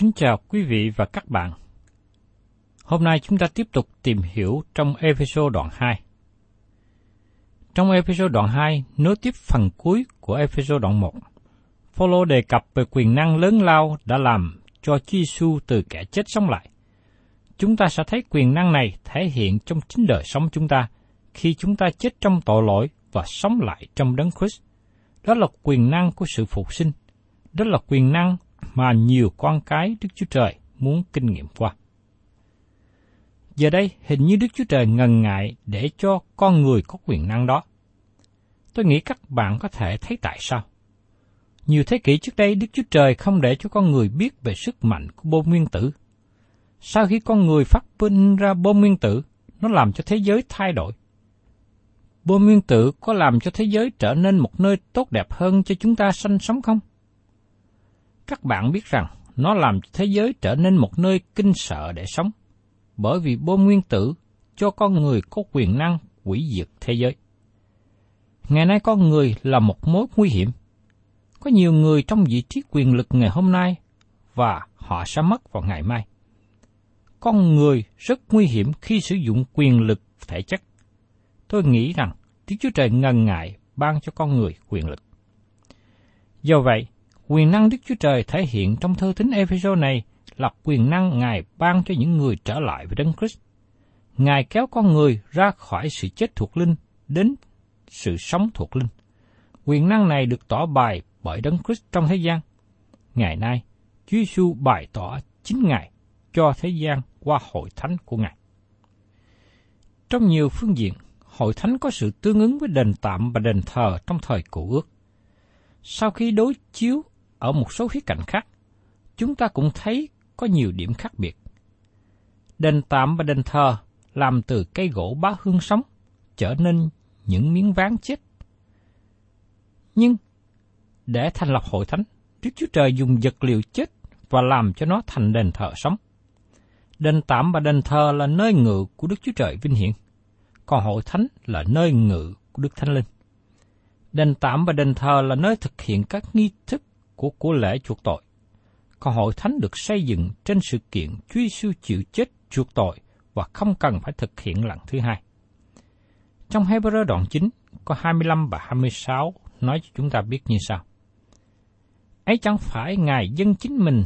Kính chào quý vị và các bạn. Hôm nay chúng ta tiếp tục tìm hiểu trong episode đoạn 2. Trong episode đoạn 2, nối tiếp phần cuối của episode đoạn 1, Phaolô đề cập về quyền năng lớn lao đã làm cho Chúa Giêsu từ kẻ chết sống lại. Chúng ta sẽ thấy quyền năng này thể hiện trong chính đời sống chúng ta khi chúng ta chết trong tội lỗi và sống lại trong đấng Christ. Đó là quyền năng của sự phục sinh. Đó là quyền năng mà nhiều con cái Đức Chúa Trời muốn kinh nghiệm qua. Giờ đây, hình như Đức Chúa Trời ngần ngại để cho con người có quyền năng đó. Tôi nghĩ các bạn có thể thấy tại sao. Nhiều thế kỷ trước đây, Đức Chúa Trời không để cho con người biết về sức mạnh của bom nguyên tử. Sau khi con người phát minh ra bom nguyên tử, nó làm cho thế giới thay đổi. Bom nguyên tử có làm cho thế giới trở nên một nơi tốt đẹp hơn cho chúng ta sinh sống không? Các bạn biết rằng nó làm cho thế giới trở nên một nơi kinh sợ để sống, bởi vì bom nguyên tử cho con người có quyền năng hủy diệt thế giới. Ngày nay con người là một mối nguy hiểm. Có nhiều người trong vị trí quyền lực ngày hôm nay và họ sẽ mất vào ngày mai. Con người rất nguy hiểm khi sử dụng quyền lực thể chất. Tôi nghĩ rằng Đức Chúa Trời ngần ngại ban cho con người quyền lực. Do vậy, quyền năng Đức Chúa Trời thể hiện trong thơ tín Ephesos này là quyền năng Ngài ban cho những người trở lại với Đấng Christ. Ngài kéo con người ra khỏi sự chết thuộc linh đến sự sống thuộc linh. Quyền năng này được tỏ bài bởi Đấng Christ trong thế gian. Ngày nay, Chúa Giêsu bày tỏ chính Ngài cho thế gian qua hội thánh của Ngài. Trong nhiều phương diện, hội thánh có sự tương ứng với đền tạm và đền thờ trong thời cổ ước. Sau khi đối chiếu ở một số khía cạnh khác, chúng ta cũng thấy có nhiều điểm khác biệt. Đền tạm và đền thờ làm từ cây gỗ bá hương sống, trở nên những miếng ván chết. Nhưng, để thành lập hội thánh, Đức Chúa Trời dùng vật liệu chết và làm cho nó thành đền thờ sống. Đền tạm và đền thờ là nơi ngự của Đức Chúa Trời vinh hiển, còn hội thánh là nơi ngự của Đức Thánh Linh. Đền tạm và đền thờ là nơi thực hiện các nghi thức của của lễ chuộc tội. câu hội thánh được xây dựng trên sự kiện Chúa Giêsu chịu chết chuộc tội và không cần phải thực hiện lần thứ hai. Trong Hebrew đoạn 9 có 25 và 26 nói cho chúng ta biết như sau. Ấy chẳng phải Ngài dân chính mình,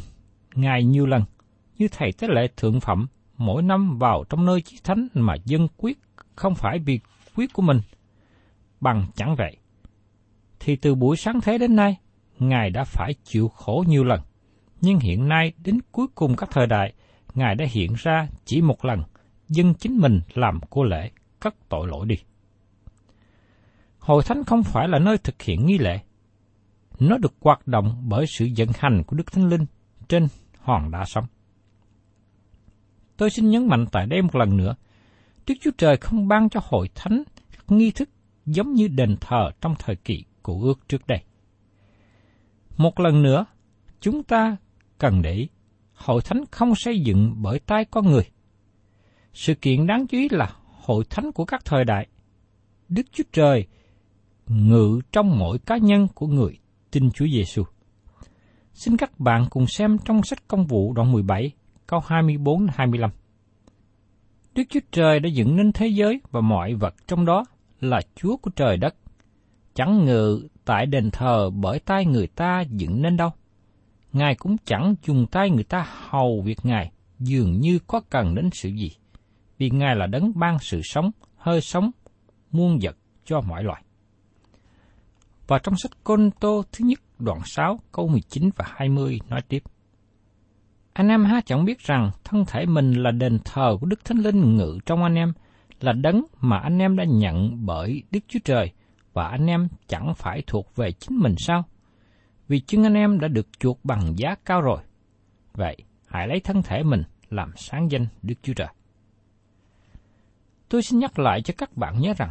Ngài nhiều lần, như thầy tế lệ thượng phẩm mỗi năm vào trong nơi chí thánh mà dân quyết không phải vì quyết của mình, bằng chẳng vậy. Thì từ buổi sáng thế đến nay, Ngài đã phải chịu khổ nhiều lần, nhưng hiện nay đến cuối cùng các thời đại, Ngài đã hiện ra chỉ một lần, dân chính mình làm cô lễ, cất tội lỗi đi. Hội thánh không phải là nơi thực hiện nghi lễ. Nó được hoạt động bởi sự vận hành của Đức Thánh Linh trên hòn đá sống. Tôi xin nhấn mạnh tại đây một lần nữa, Đức Chúa Trời không ban cho hội thánh nghi thức giống như đền thờ trong thời kỳ cụ ước trước đây. Một lần nữa, chúng ta cần để ý, hội thánh không xây dựng bởi tay con người. Sự kiện đáng chú ý là hội thánh của các thời đại. Đức Chúa Trời ngự trong mỗi cá nhân của người tin Chúa Giêsu. Xin các bạn cùng xem trong sách công vụ đoạn 17, câu 24-25. Đức Chúa Trời đã dựng nên thế giới và mọi vật trong đó là Chúa của trời đất. Chẳng ngự tại đền thờ bởi tay người ta dựng nên đâu. Ngài cũng chẳng dùng tay người ta hầu việc Ngài dường như có cần đến sự gì. Vì Ngài là đấng ban sự sống, hơi sống, muôn vật cho mọi loài. Và trong sách Côn Tô thứ nhất đoạn 6 câu 19 và 20 nói tiếp. Anh em há chẳng biết rằng thân thể mình là đền thờ của Đức Thánh Linh ngự trong anh em, là đấng mà anh em đã nhận bởi Đức Chúa Trời, và anh em chẳng phải thuộc về chính mình sao? Vì chân anh em đã được chuộc bằng giá cao rồi. Vậy, hãy lấy thân thể mình làm sáng danh Đức Chúa Trời. Tôi xin nhắc lại cho các bạn nhớ rằng,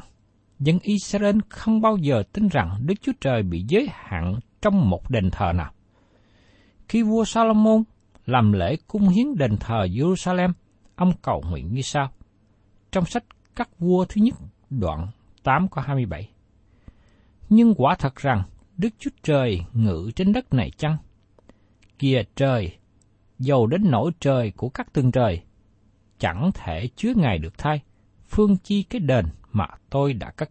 dân Israel không bao giờ tin rằng Đức Chúa Trời bị giới hạn trong một đền thờ nào. Khi vua Salomon làm lễ cung hiến đền thờ Jerusalem, ông cầu nguyện như sau. Trong sách Các vua thứ nhất, đoạn 8 có 27. Nhưng quả thật rằng Đức Chúa Trời ngự trên đất này chăng? Kìa trời, dầu đến nỗi trời của các tầng trời, chẳng thể chứa Ngài được thay, phương chi cái đền mà tôi đã cất.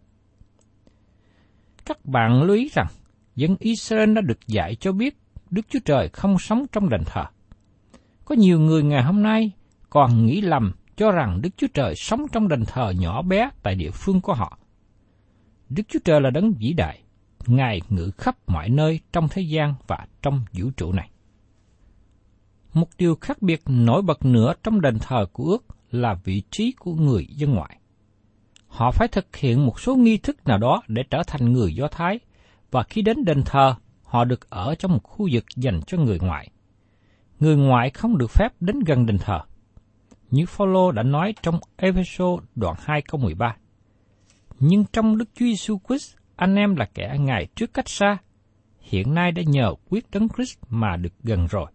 Các bạn lưu ý rằng, dân Israel đã được dạy cho biết Đức Chúa Trời không sống trong đền thờ. Có nhiều người ngày hôm nay còn nghĩ lầm cho rằng Đức Chúa Trời sống trong đền thờ nhỏ bé tại địa phương của họ. Đức Chúa Trời là đấng vĩ đại, Ngài ngự khắp mọi nơi trong thế gian và trong vũ trụ này. Một điều khác biệt nổi bật nữa trong đền thờ của ước là vị trí của người dân ngoại. Họ phải thực hiện một số nghi thức nào đó để trở thành người Do Thái, và khi đến đền thờ, họ được ở trong một khu vực dành cho người ngoại. Người ngoại không được phép đến gần đền thờ. Như Phaolô đã nói trong Ephesos đoạn 2 câu 13. Nhưng trong Đức Chúa Giêsu Christ, anh em là kẻ ngài trước cách xa, hiện nay đã nhờ quyết đấng Christ mà được gần rồi.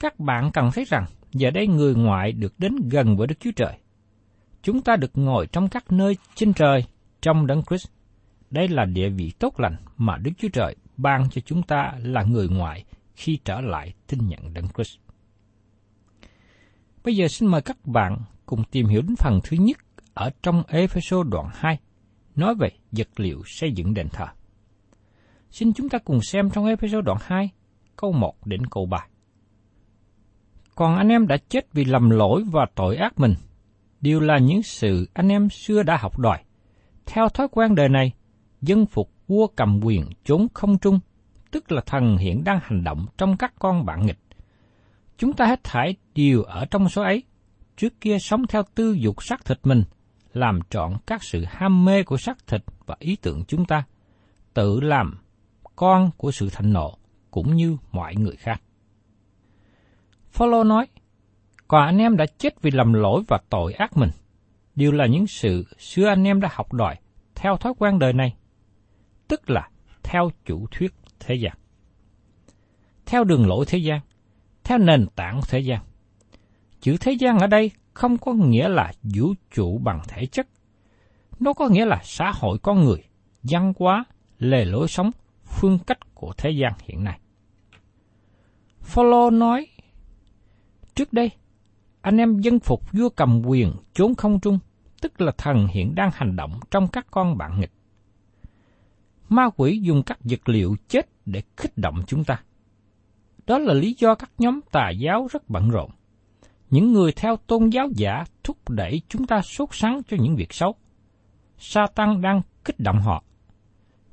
Các bạn cần thấy rằng, giờ đây người ngoại được đến gần với Đức Chúa Trời. Chúng ta được ngồi trong các nơi trên trời, trong đấng Christ. Đây là địa vị tốt lành mà Đức Chúa Trời ban cho chúng ta là người ngoại khi trở lại tin nhận đấng Christ. Bây giờ xin mời các bạn cùng tìm hiểu đến phần thứ nhất ở trong Ephesos đoạn 2, nói về vật liệu xây dựng đền thờ. Xin chúng ta cùng xem trong Ephesos đoạn 2, câu 1 đến câu 3. Còn anh em đã chết vì lầm lỗi và tội ác mình, đều là những sự anh em xưa đã học đòi. Theo thói quen đời này, dân phục vua cầm quyền trốn không trung, tức là thần hiện đang hành động trong các con bạn nghịch. Chúng ta hết thảy đều ở trong số ấy, trước kia sống theo tư dục xác thịt mình, làm trọn các sự ham mê của xác thịt và ý tưởng chúng ta, tự làm con của sự thạnh nộ, cũng như mọi người khác. Phaolô nói, còn anh em đã chết vì lầm lỗi và tội ác mình, đều là những sự xưa anh em đã học đòi theo thói quen đời này, tức là theo chủ thuyết thế gian. Theo đường lối thế gian, theo nền tảng thế gian. Chữ thế gian ở đây không có nghĩa là vũ trụ bằng thể chất. Nó có nghĩa là xã hội con người, văn hóa, lề lối sống, phương cách của thế gian hiện nay. Phaolô nói, trước đây, anh em dân phục vua cầm quyền trốn không trung, tức là thần hiện đang hành động trong các con bạn nghịch. Ma quỷ dùng các vật liệu chết để kích động chúng ta. Đó là lý do các nhóm tà giáo rất bận rộn. Những người theo tôn giáo giả thúc đẩy chúng ta sốt sắng cho những việc xấu. Sa tăng đang kích động họ.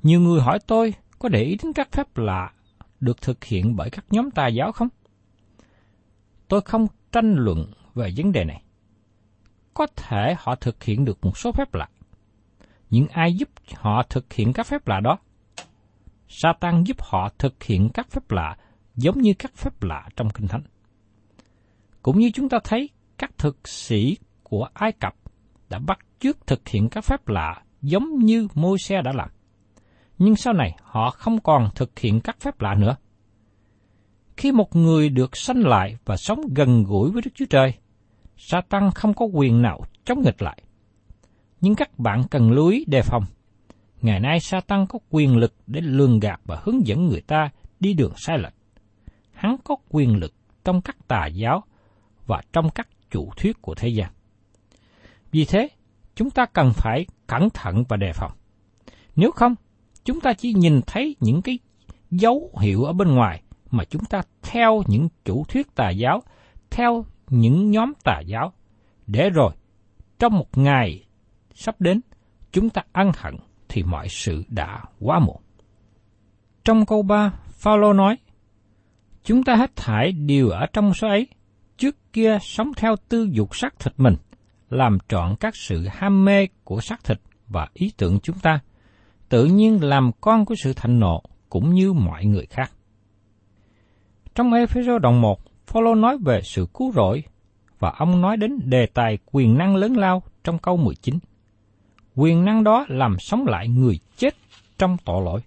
Nhiều người hỏi tôi, có để ý đến các phép lạ được thực hiện bởi các nhóm tà giáo không? Tôi không tranh luận về vấn đề này. Có thể họ thực hiện được một số phép lạ. Nhưng ai giúp họ thực hiện các phép lạ đó? Satan giúp họ thực hiện các phép lạ giống như các phép lạ trong Kinh Thánh. Cũng như chúng ta thấy các thực sĩ của Ai Cập đã bắt chước thực hiện các phép lạ giống như môi xe đã làm. Nhưng sau này họ không còn thực hiện các phép lạ nữa. Khi một người được sanh lại và sống gần gũi với Đức Chúa Trời, Satan không có quyền nào chống nghịch lại. Nhưng các bạn cần lưu ý đề phòng. Ngày nay Satan có quyền lực để lường gạt và hướng dẫn người ta đi đường sai lệch. Hắn có quyền lực trong các tà giáo và trong các chủ thuyết của thế gian. Vì thế, chúng ta cần phải cẩn thận và đề phòng. Nếu không, chúng ta chỉ nhìn thấy những cái dấu hiệu ở bên ngoài mà chúng ta theo những chủ thuyết tà giáo, theo những nhóm tà giáo, để rồi trong một ngày sắp đến, chúng ta ân hận thì mọi sự đã quá muộn. Trong câu 3, Phaolô nói, Chúng ta hết thải đều ở trong số ấy, trước kia sống theo tư dục xác thịt mình, làm trọn các sự ham mê của xác thịt và ý tưởng chúng ta, tự nhiên làm con của sự thạnh nộ cũng như mọi người khác. Trong Ephesos đoạn 1, Phaolô nói về sự cứu rỗi và ông nói đến đề tài quyền năng lớn lao trong câu 19. Quyền năng đó làm sống lại người chết trong tội lỗi.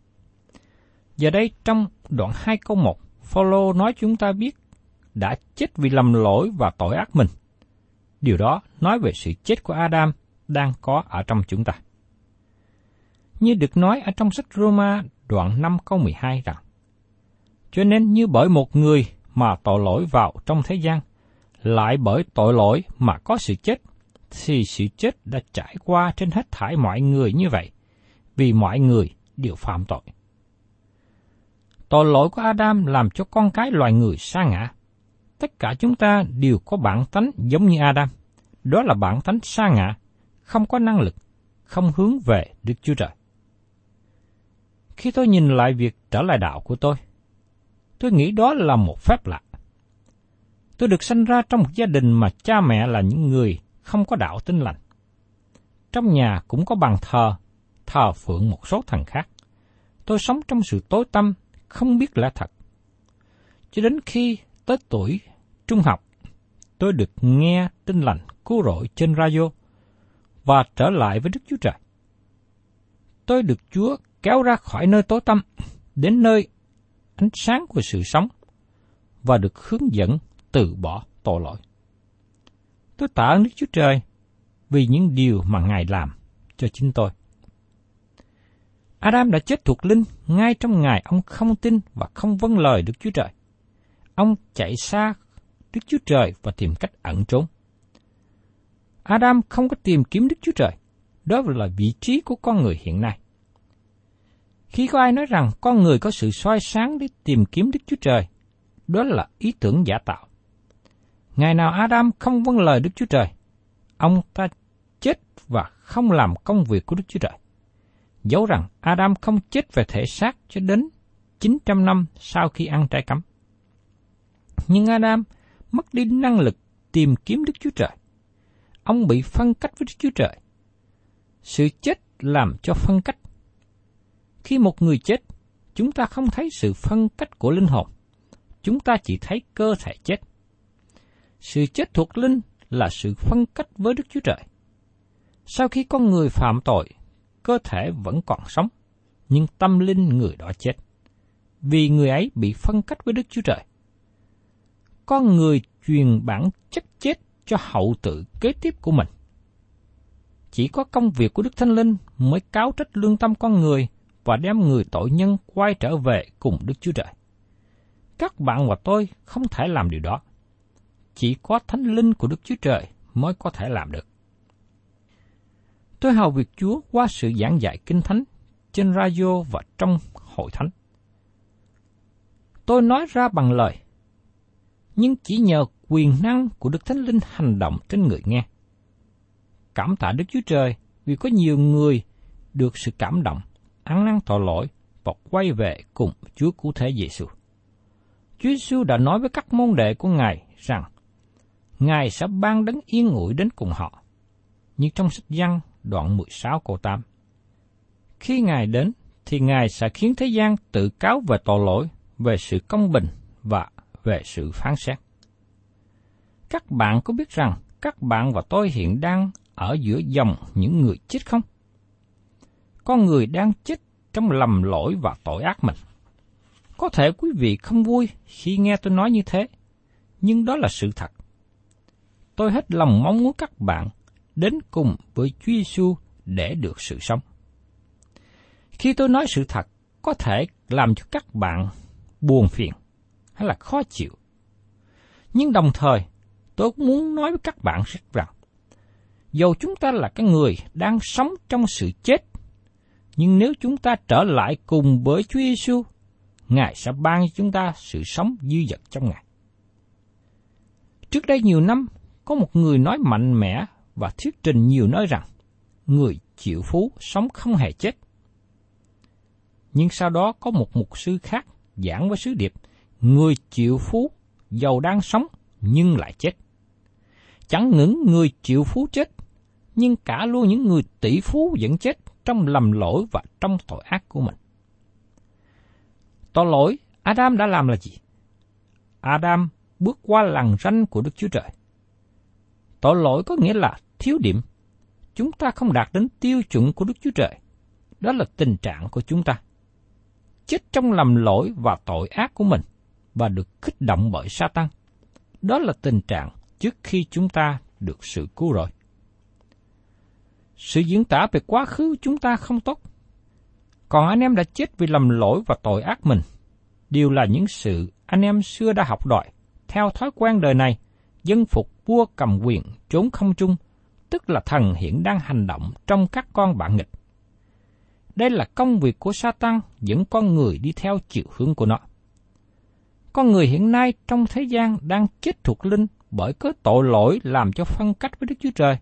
Giờ đây trong đoạn 2 câu 1, Phaolô nói chúng ta biết đã chết vì lầm lỗi và tội ác mình. Điều đó nói về sự chết của Adam đang có ở trong chúng ta. Như được nói ở trong sách Roma đoạn 5 câu 12 rằng, Cho nên như bởi một người mà tội lỗi vào trong thế gian, lại bởi tội lỗi mà có sự chết, thì sự chết đã trải qua trên hết thải mọi người như vậy, vì mọi người đều phạm tội. Tội lỗi của Adam làm cho con cái loài người sa ngã. Tất cả chúng ta đều có bản tánh giống như Adam. Đó là bản tánh sa ngã, không có năng lực, không hướng về Đức Chúa Trời. Khi tôi nhìn lại việc trở lại đạo của tôi, tôi nghĩ đó là một phép lạ. Tôi được sinh ra trong một gia đình mà cha mẹ là những người không có đạo tinh lành. Trong nhà cũng có bàn thờ, thờ phượng một số thần khác. Tôi sống trong sự tối tăm, không biết lẽ thật. Cho đến khi tới tuổi trung học, tôi được nghe tin lành cứu rỗi trên radio và trở lại với Đức Chúa Trời. Tôi được Chúa kéo ra khỏi nơi tối tăm đến nơi ánh sáng của sự sống và được hướng dẫn từ bỏ tội lỗi. Tôi tạ ơn Đức Chúa Trời vì những điều mà Ngài làm cho chính tôi. Adam đã chết thuộc linh ngay trong ngày ông không tin và không vâng lời Đức Chúa Trời. Ông chạy xa Đức Chúa Trời và tìm cách ẩn trốn. Adam không có tìm kiếm Đức Chúa Trời. Đó là vị trí của con người hiện nay. Khi có ai nói rằng con người có sự soi sáng để tìm kiếm Đức Chúa Trời, đó là ý tưởng giả tạo. Ngày nào Adam không vâng lời Đức Chúa Trời, ông ta chết và không làm công việc của Đức Chúa Trời. Dẫu rằng Adam không chết về thể xác cho đến 900 năm sau khi ăn trái cấm. Nhưng Adam mất đi năng lực tìm kiếm Đức Chúa Trời. Ông bị phân cách với Đức Chúa Trời. Sự chết làm cho phân cách. Khi một người chết, chúng ta không thấy sự phân cách của linh hồn. Chúng ta chỉ thấy cơ thể chết. Sự chết thuộc linh là sự phân cách với Đức Chúa Trời. Sau khi con người phạm tội, cơ thể vẫn còn sống, nhưng tâm linh người đó chết. Vì người ấy bị phân cách với Đức Chúa Trời. Con người truyền bản chất chết cho hậu tự kế tiếp của mình. Chỉ có công việc của Đức Thánh Linh mới cáo trách lương tâm con người và đem người tội nhân quay trở về cùng Đức Chúa Trời. Các bạn và tôi không thể làm điều đó chỉ có thánh linh của Đức Chúa Trời mới có thể làm được. Tôi hầu việc Chúa qua sự giảng dạy kinh thánh trên radio và trong hội thánh. tôi nói ra bằng lời, nhưng chỉ nhờ quyền năng của Đức Thánh Linh hành động trên người nghe. Cảm tạ Đức Chúa Trời vì có nhiều người được sự cảm động, ăn năn tội lỗi và quay về cùng Chúa Cứu Thế Giêsu. Chúa Giêsu đã nói với các môn đệ của Ngài rằng Ngài sẽ ban đấng yên ngủi đến cùng họ. Như trong sách văn đoạn 16 câu 8. Khi Ngài đến, thì Ngài sẽ khiến thế gian tự cáo về tội lỗi, về sự công bình và về sự phán xét. Các bạn có biết rằng các bạn và tôi hiện đang ở giữa dòng những người chết không? Con người đang chết trong lầm lỗi và tội ác mình. Có thể quý vị không vui khi nghe tôi nói như thế, nhưng đó là sự thật. Tôi hết lòng mong muốn các bạn đến cùng với Chúa Giêsu để được sự sống. Khi tôi nói sự thật, có thể làm cho các bạn buồn phiền hay là khó chịu. Nhưng đồng thời, tôi cũng muốn nói với các bạn rằng, dầu chúng ta là cái người đang sống trong sự chết, nhưng nếu chúng ta trở lại cùng với Chúa Giêsu, Ngài sẽ ban cho chúng ta sự sống dư dật trong Ngài. Trước đây nhiều năm, có một người nói mạnh mẽ và thuyết trình nhiều nơi rằng, người chịu phú sống không hề chết. Nhưng sau đó có một mục sư khác giảng với sứ điệp, người triệu phú giàu đang sống nhưng lại chết. Chẳng những người triệu phú chết, nhưng cả luôn những người tỷ phú vẫn chết trong lầm lỗi và trong tội ác của mình. Tội lỗi Adam đã làm là gì? Adam bước qua làn ranh của Đức Chúa Trời. Tội lỗi có nghĩa là thiếu điểm. Chúng ta không đạt đến tiêu chuẩn của Đức Chúa Trời. Đó là tình trạng của chúng ta. Chết trong lầm lỗi và tội ác của mình và được kích động bởi sa tăng Đó là tình trạng trước khi chúng ta được sự cứu rồi Sự diễn tả về quá khứ chúng ta không tốt. Còn anh em đã chết vì lầm lỗi và tội ác mình, đều là những sự anh em xưa đã học đòi, theo thói quen đời này, dân phục vua cầm quyền trốn không trung, tức là thần hiện đang hành động trong các con bạn nghịch. Đây là công việc của Satan dẫn con người đi theo chiều hướng của nó. Con người hiện nay trong thế gian đang chết thuộc linh bởi có tội lỗi làm cho phân cách với Đức Chúa Trời.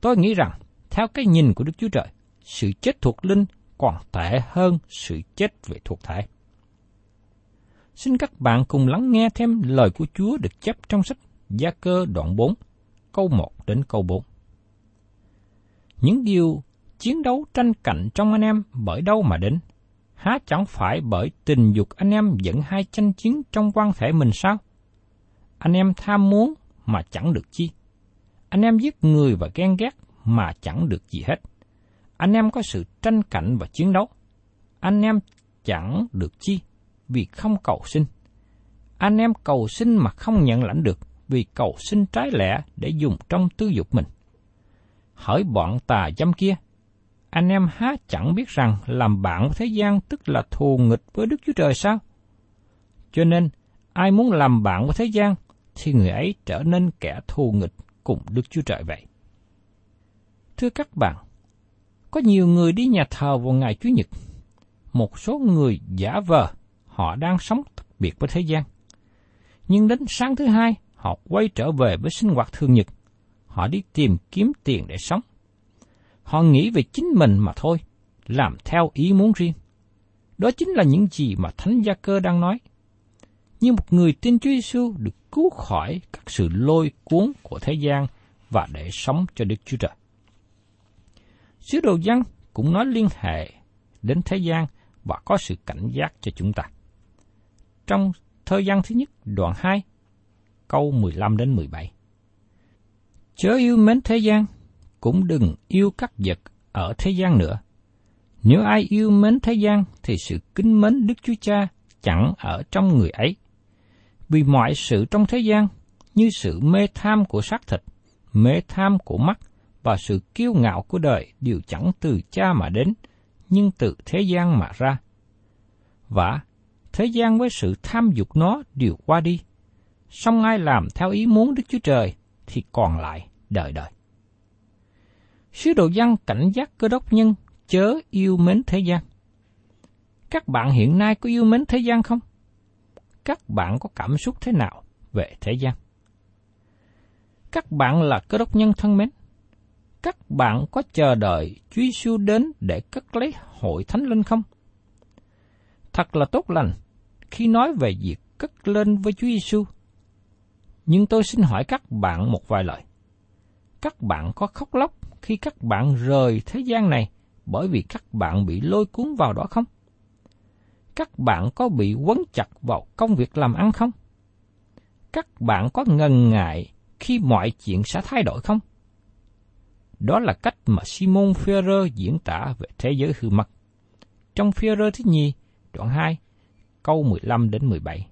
Tôi nghĩ rằng, theo cái nhìn của Đức Chúa Trời, sự chết thuộc linh còn tệ hơn sự chết về thuộc thể. Xin các bạn cùng lắng nghe thêm lời của Chúa được chép trong sách Gia Cơ đoạn 4, câu 1 đến câu 4. Những điều chiến đấu tranh cạnh trong anh em bởi đâu mà đến? Há chẳng phải bởi tình dục anh em dẫn hai tranh chiến trong quan thể mình sao? Anh em tham muốn mà chẳng được chi. Anh em giết người và ghen ghét mà chẳng được gì hết. Anh em có sự tranh cạnh và chiến đấu. Anh em chẳng được chi vì không cầu sinh. Anh em cầu sinh mà không nhận lãnh được vì cầu sinh trái lẽ để dùng trong tư dục mình. Hỏi bọn tà dâm kia, anh em há chẳng biết rằng làm bạn với thế gian tức là thù nghịch với Đức Chúa Trời sao? Cho nên, ai muốn làm bạn với thế gian, thì người ấy trở nên kẻ thù nghịch cùng Đức Chúa Trời vậy. Thưa các bạn, có nhiều người đi nhà thờ vào ngày Chủ nhật. Một số người giả vờ họ đang sống biệt với thế gian. Nhưng đến sáng thứ hai, họ quay trở về với sinh hoạt thường nhật. Họ đi tìm kiếm tiền để sống. Họ nghĩ về chính mình mà thôi, làm theo ý muốn riêng. Đó chính là những gì mà Thánh Gia Cơ đang nói. Như một người tin Chúa Giêsu được cứu khỏi các sự lôi cuốn của thế gian và để sống cho Đức Chúa Trời. Sứ đồ dân cũng nói liên hệ đến thế gian và có sự cảnh giác cho chúng ta. Trong thơ gian thứ nhất đoạn 2, câu 15 đến 17. Chớ yêu mến thế gian, cũng đừng yêu các vật ở thế gian nữa. Nếu ai yêu mến thế gian thì sự kính mến Đức Chúa Cha chẳng ở trong người ấy. Vì mọi sự trong thế gian như sự mê tham của xác thịt, mê tham của mắt và sự kiêu ngạo của đời đều chẳng từ cha mà đến, nhưng từ thế gian mà ra. Và thế gian với sự tham dục nó đều qua đi. Song ai làm theo ý muốn Đức Chúa Trời thì còn lại đời đời. Sứ đồ văn cảnh giác cơ đốc nhân chớ yêu mến thế gian. Các bạn hiện nay có yêu mến thế gian không? các bạn có cảm xúc thế nào về thế gian. Các bạn là cơ đốc nhân thân mến. Các bạn có chờ đợi Chúa Giêsu đến để cất lấy hội thánh linh không? Thật là tốt lành khi nói về việc cất lên với Chúa Giêsu. Nhưng tôi xin hỏi các bạn một vài lời. Các bạn có khóc lóc khi các bạn rời thế gian này bởi vì các bạn bị lôi cuốn vào đó không? Các bạn có bị quấn chặt vào công việc làm ăn không? Các bạn có ngần ngại khi mọi chuyện sẽ thay đổi không? Đó là cách mà Simon Führer diễn tả về thế giới hư mất. Trong Führer thứ nhì, đoạn 2, câu 15 đến 17.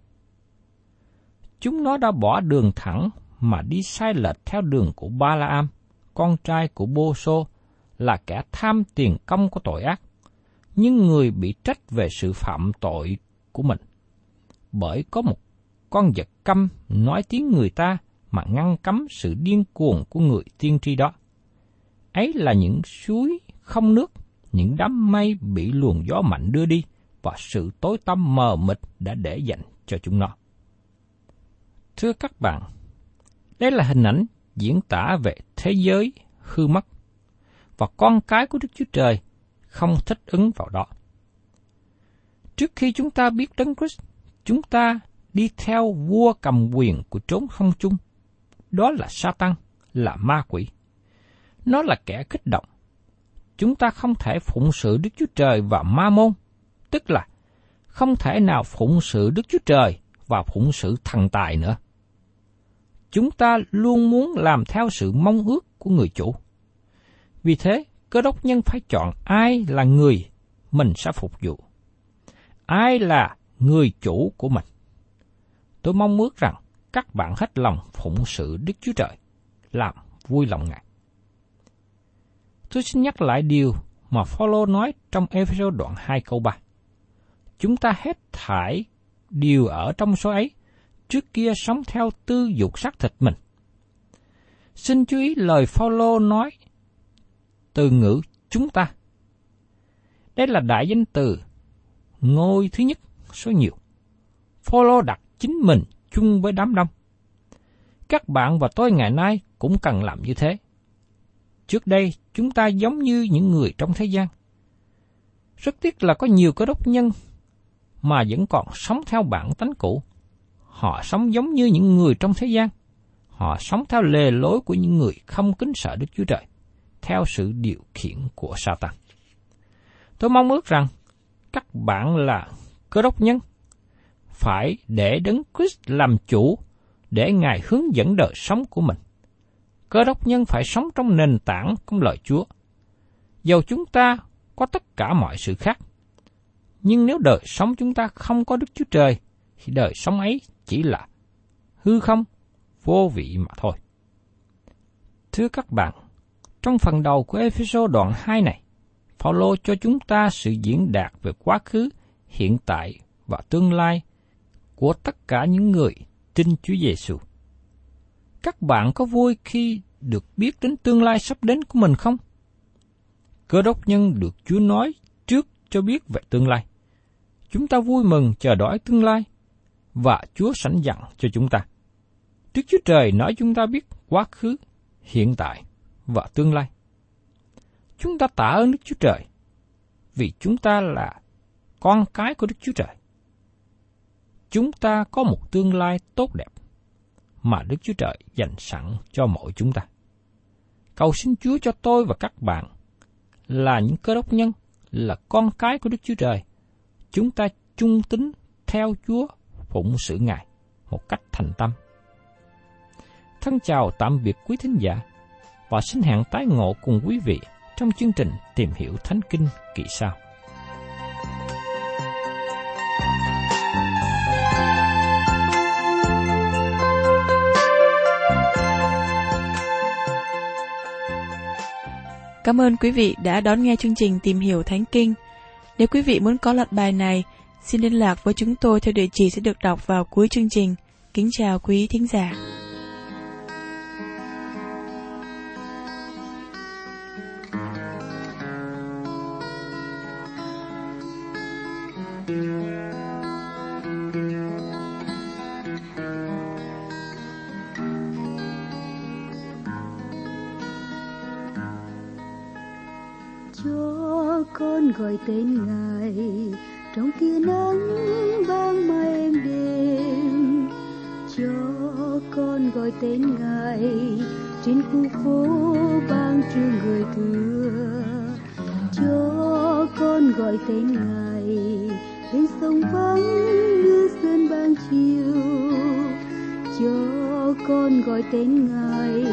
Chúng nó đã bỏ đường thẳng mà đi sai lệch theo đường của Ba La Am, con trai của Bô Sô, là kẻ tham tiền công của tội ác, nhưng người bị trách về sự phạm tội của mình. Bởi có một con vật câm nói tiếng người ta mà ngăn cấm sự điên cuồng của người tiên tri đó. Ấy là những suối không nước, những đám mây bị luồng gió mạnh đưa đi, và sự tối tăm mờ mịt đã để dành cho chúng nó. Thưa các bạn, đây là hình ảnh diễn tả về thế giới hư mất, và con cái của Đức Chúa Trời không thích ứng vào đó. Trước khi chúng ta biết Đấng Christ, chúng ta đi theo vua cầm quyền của trốn không chung. Đó là Satan, là ma quỷ. Nó là kẻ kích động. Chúng ta không thể phụng sự Đức Chúa Trời và ma môn, tức là không thể nào phụng sự Đức Chúa Trời và phụng sự thần tài nữa. Chúng ta luôn muốn làm theo sự mong ước của người chủ. Vì thế, cơ đốc nhân phải chọn ai là người mình sẽ phục vụ. Ai là người chủ của mình. Tôi mong ước rằng các bạn hết lòng phụng sự Đức Chúa Trời, làm vui lòng Ngài. Tôi xin nhắc lại điều mà Phaolô nói trong Ephesos đoạn 2 câu 3. Chúng ta hết thải điều ở trong số ấy, trước kia sống theo tư dục xác thịt mình. Xin chú ý lời Phaolô nói từ ngữ chúng ta. Đây là đại danh từ ngôi thứ nhất số nhiều. Phaolô đặt chính mình chung với đám đông. Các bạn và tôi ngày nay cũng cần làm như thế. Trước đây, chúng ta giống như những người trong thế gian. Rất tiếc là có nhiều cơ đốc nhân mà vẫn còn sống theo bản tánh cũ. Họ sống giống như những người trong thế gian. Họ sống theo lề lối của những người không kính sợ Đức Chúa Trời, theo sự điều khiển của Satan. Tôi mong ước rằng các bạn là cơ đốc nhân phải để đấng Christ làm chủ để Ngài hướng dẫn đời sống của mình. Cơ đốc nhân phải sống trong nền tảng công lời Chúa. Dầu chúng ta có tất cả mọi sự khác, nhưng nếu đời sống chúng ta không có Đức Chúa Trời, thì đời sống ấy chỉ là hư không, vô vị mà thôi. Thưa các bạn, trong phần đầu của episode đoạn 2 này, Paulo cho chúng ta sự diễn đạt về quá khứ, hiện tại và tương lai của tất cả những người tin Chúa Giêsu. Các bạn có vui khi được biết đến tương lai sắp đến của mình không? Cơ đốc nhân được Chúa nói trước cho biết về tương lai. Chúng ta vui mừng chờ đợi tương lai và Chúa sẵn dặn cho chúng ta. Đức Chúa Trời nói chúng ta biết quá khứ, hiện tại và tương lai. Chúng ta tạ ơn Đức Chúa Trời vì chúng ta là con cái của Đức Chúa Trời chúng ta có một tương lai tốt đẹp mà Đức Chúa Trời dành sẵn cho mỗi chúng ta. Cầu xin Chúa cho tôi và các bạn là những cơ đốc nhân, là con cái của Đức Chúa Trời. Chúng ta trung tín theo Chúa, phụng sự Ngài một cách thành tâm. Thân chào tạm biệt quý thính giả và xin hẹn tái ngộ cùng quý vị trong chương trình Tìm hiểu Thánh Kinh kỳ sau. Cảm ơn quý vị đã đón nghe chương trình Tìm hiểu Thánh Kinh. Nếu quý vị muốn có loạt bài này, Xin liên lạc với chúng tôi theo địa chỉ sẽ được đọc vào cuối chương trình. Kính chào quý thính giả. Chúa con gọi tên Ngài trong tia nắng vang mây đêm. Cho con gọi tên ngài, trên khu phố vang trưa người thưa. Cho con gọi tên ngài, bên sông vắng như sơn ban chiều. Cho con gọi tên ngài,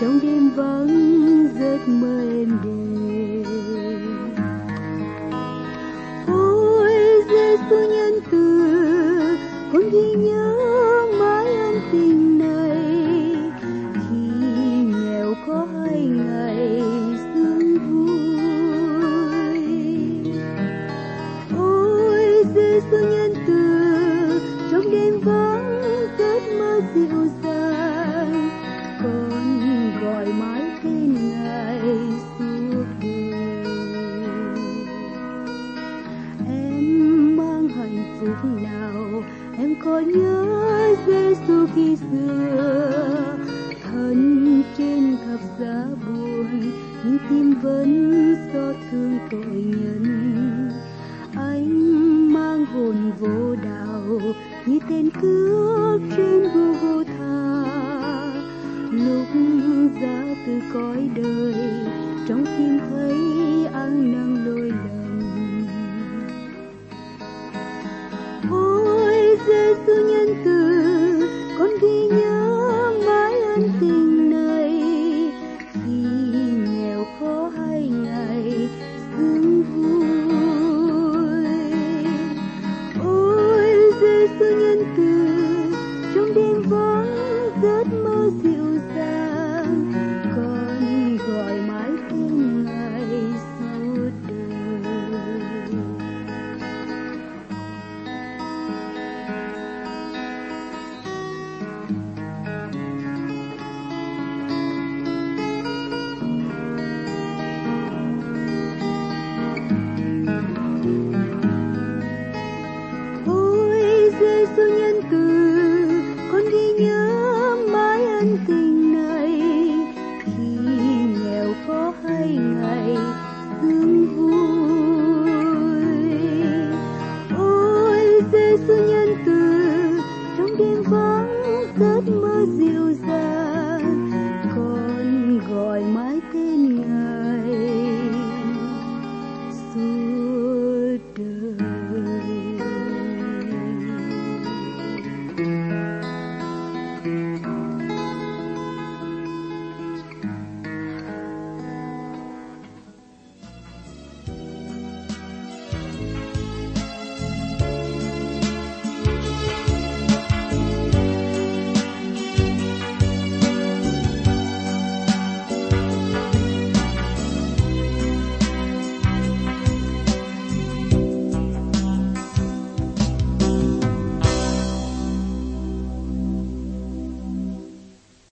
trong đêm vắng giấc mơ em